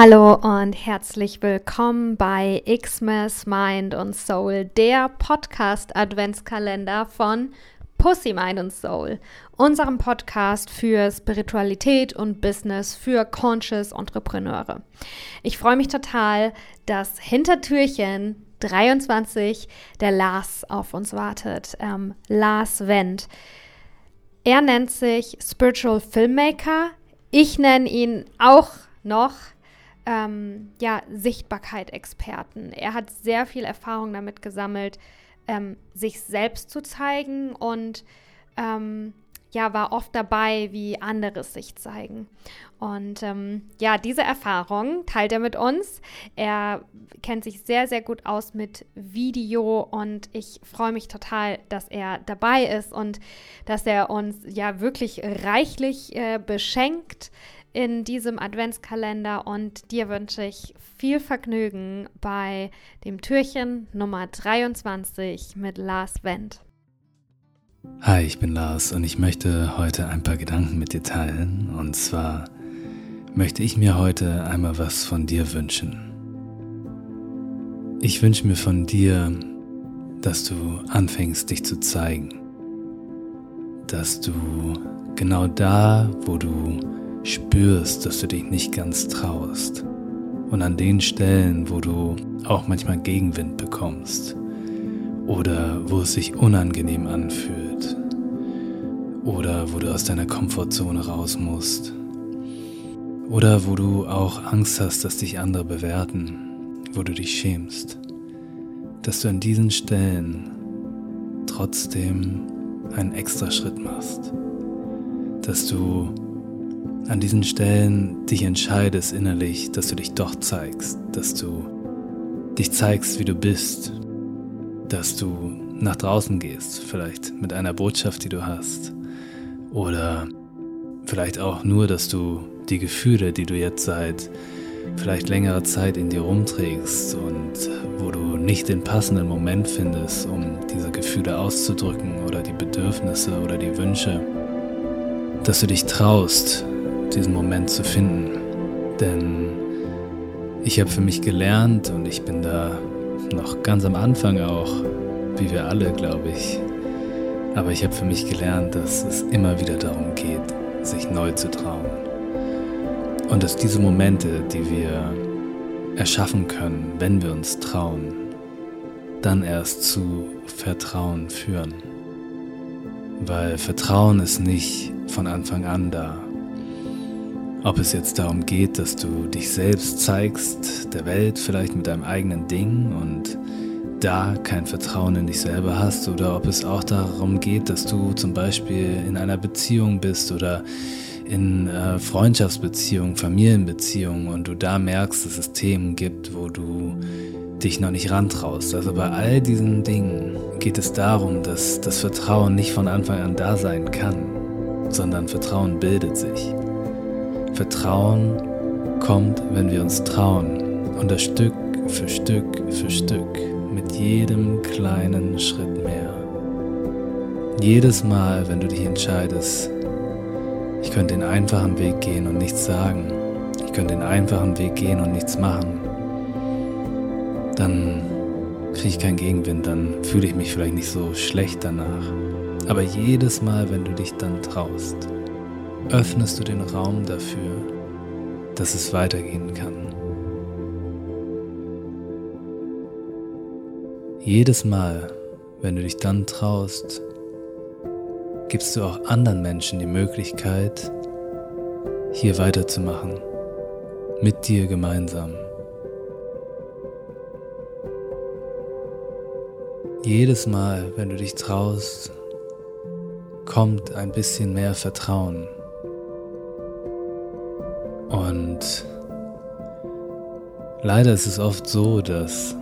Hallo und herzlich willkommen bei Xmas Mind und Soul, der Podcast Adventskalender von Pussy Mind und Soul, unserem Podcast für Spiritualität und Business für Conscious Entrepreneure. Ich freue mich total, dass hinter Türchen 23 der Lars auf uns wartet, ähm, Lars Wendt. Er nennt sich Spiritual Filmmaker. Ich nenne ihn auch noch ähm, ja, Sichtbarkeit-Experten. Er hat sehr viel Erfahrung damit gesammelt, ähm, sich selbst zu zeigen und ähm, ja, war oft dabei, wie andere sich zeigen. Und ähm, ja, diese Erfahrung teilt er mit uns. Er kennt sich sehr, sehr gut aus mit Video und ich freue mich total, dass er dabei ist und dass er uns ja wirklich reichlich äh, beschenkt in diesem Adventskalender und dir wünsche ich viel Vergnügen bei dem Türchen Nummer 23 mit Lars Wendt. Hi, ich bin Lars und ich möchte heute ein paar Gedanken mit dir teilen. Und zwar möchte ich mir heute einmal was von dir wünschen. Ich wünsche mir von dir, dass du anfängst, dich zu zeigen. Dass du genau da, wo du spürst, dass du dich nicht ganz traust. Und an den Stellen, wo du auch manchmal Gegenwind bekommst oder wo es sich unangenehm anfühlt oder wo du aus deiner Komfortzone raus musst oder wo du auch Angst hast, dass dich andere bewerten, wo du dich schämst, dass du an diesen Stellen trotzdem einen extra Schritt machst, dass du an diesen Stellen dich entscheidest innerlich, dass du dich doch zeigst, dass du dich zeigst, wie du bist, dass du nach draußen gehst, vielleicht mit einer Botschaft, die du hast, oder vielleicht auch nur, dass du die Gefühle, die du jetzt seit vielleicht längerer Zeit in dir rumträgst und wo du nicht den passenden Moment findest, um diese Gefühle auszudrücken oder die Bedürfnisse oder die Wünsche, dass du dich traust, diesen Moment zu finden. Denn ich habe für mich gelernt und ich bin da noch ganz am Anfang auch, wie wir alle, glaube ich. Aber ich habe für mich gelernt, dass es immer wieder darum geht, sich neu zu trauen. Und dass diese Momente, die wir erschaffen können, wenn wir uns trauen, dann erst zu Vertrauen führen. Weil Vertrauen ist nicht von Anfang an da. Ob es jetzt darum geht, dass du dich selbst zeigst, der Welt vielleicht mit deinem eigenen Ding und da kein Vertrauen in dich selber hast, oder ob es auch darum geht, dass du zum Beispiel in einer Beziehung bist oder in äh, Freundschaftsbeziehungen, Familienbeziehungen und du da merkst, dass es Themen gibt, wo du dich noch nicht rantraust. Also bei all diesen Dingen geht es darum, dass das Vertrauen nicht von Anfang an da sein kann, sondern Vertrauen bildet sich. Vertrauen kommt, wenn wir uns trauen und das Stück für Stück für Stück mit jedem kleinen Schritt mehr. Jedes Mal, wenn du dich entscheidest, ich könnte den einfachen Weg gehen und nichts sagen, ich könnte den einfachen Weg gehen und nichts machen, dann kriege ich keinen Gegenwind, dann fühle ich mich vielleicht nicht so schlecht danach. Aber jedes Mal, wenn du dich dann traust, öffnest du den Raum dafür, dass es weitergehen kann. Jedes Mal, wenn du dich dann traust, gibst du auch anderen Menschen die Möglichkeit, hier weiterzumachen, mit dir gemeinsam. Jedes Mal, wenn du dich traust, kommt ein bisschen mehr Vertrauen und leider ist es oft so, dass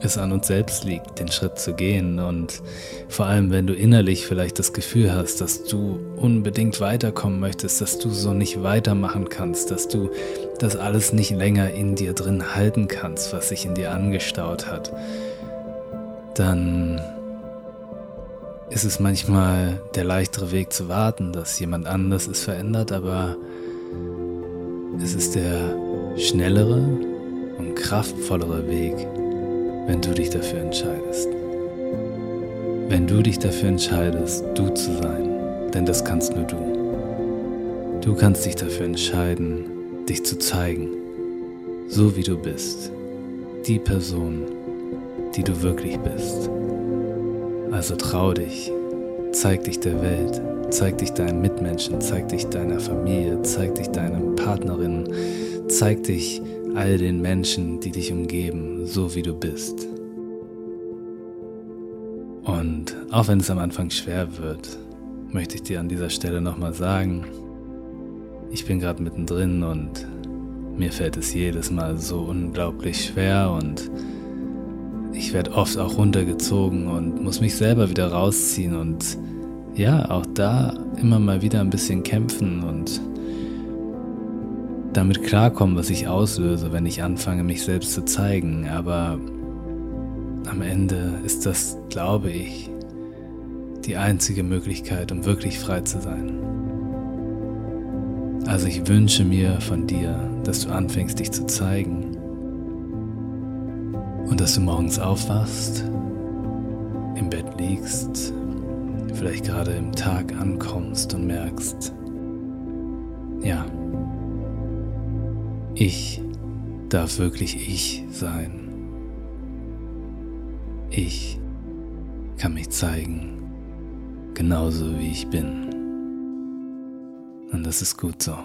es an uns selbst liegt, den Schritt zu gehen. Und vor allem, wenn du innerlich vielleicht das Gefühl hast, dass du unbedingt weiterkommen möchtest, dass du so nicht weitermachen kannst, dass du das alles nicht länger in dir drin halten kannst, was sich in dir angestaut hat, dann ist es manchmal der leichtere Weg zu warten, dass jemand anders es verändert, aber es ist der schnellere und kraftvollere Weg, wenn du dich dafür entscheidest. Wenn du dich dafür entscheidest, du zu sein, denn das kannst nur du. Du kannst dich dafür entscheiden, dich zu zeigen, so wie du bist, die Person, die du wirklich bist. Also trau dich, zeig dich der Welt, zeig dich deinen Mitmenschen, zeig dich deiner Familie, zeig dich deinen Partnerinnen, zeig dich all den Menschen, die dich umgeben, so wie du bist. Und auch wenn es am Anfang schwer wird, möchte ich dir an dieser Stelle nochmal sagen, ich bin gerade mittendrin und mir fällt es jedes Mal so unglaublich schwer und ich werde oft auch runtergezogen und muss mich selber wieder rausziehen und ja, auch da immer mal wieder ein bisschen kämpfen und damit klarkommen, was ich auslöse, wenn ich anfange, mich selbst zu zeigen. Aber am Ende ist das, glaube ich, die einzige Möglichkeit, um wirklich frei zu sein. Also ich wünsche mir von dir, dass du anfängst, dich zu zeigen und dass du morgens aufwachst, im Bett liegst, vielleicht gerade im Tag ankommst und merkst, ja, ich darf wirklich ich sein. Ich kann mich zeigen, genauso wie ich bin. Und das ist gut so.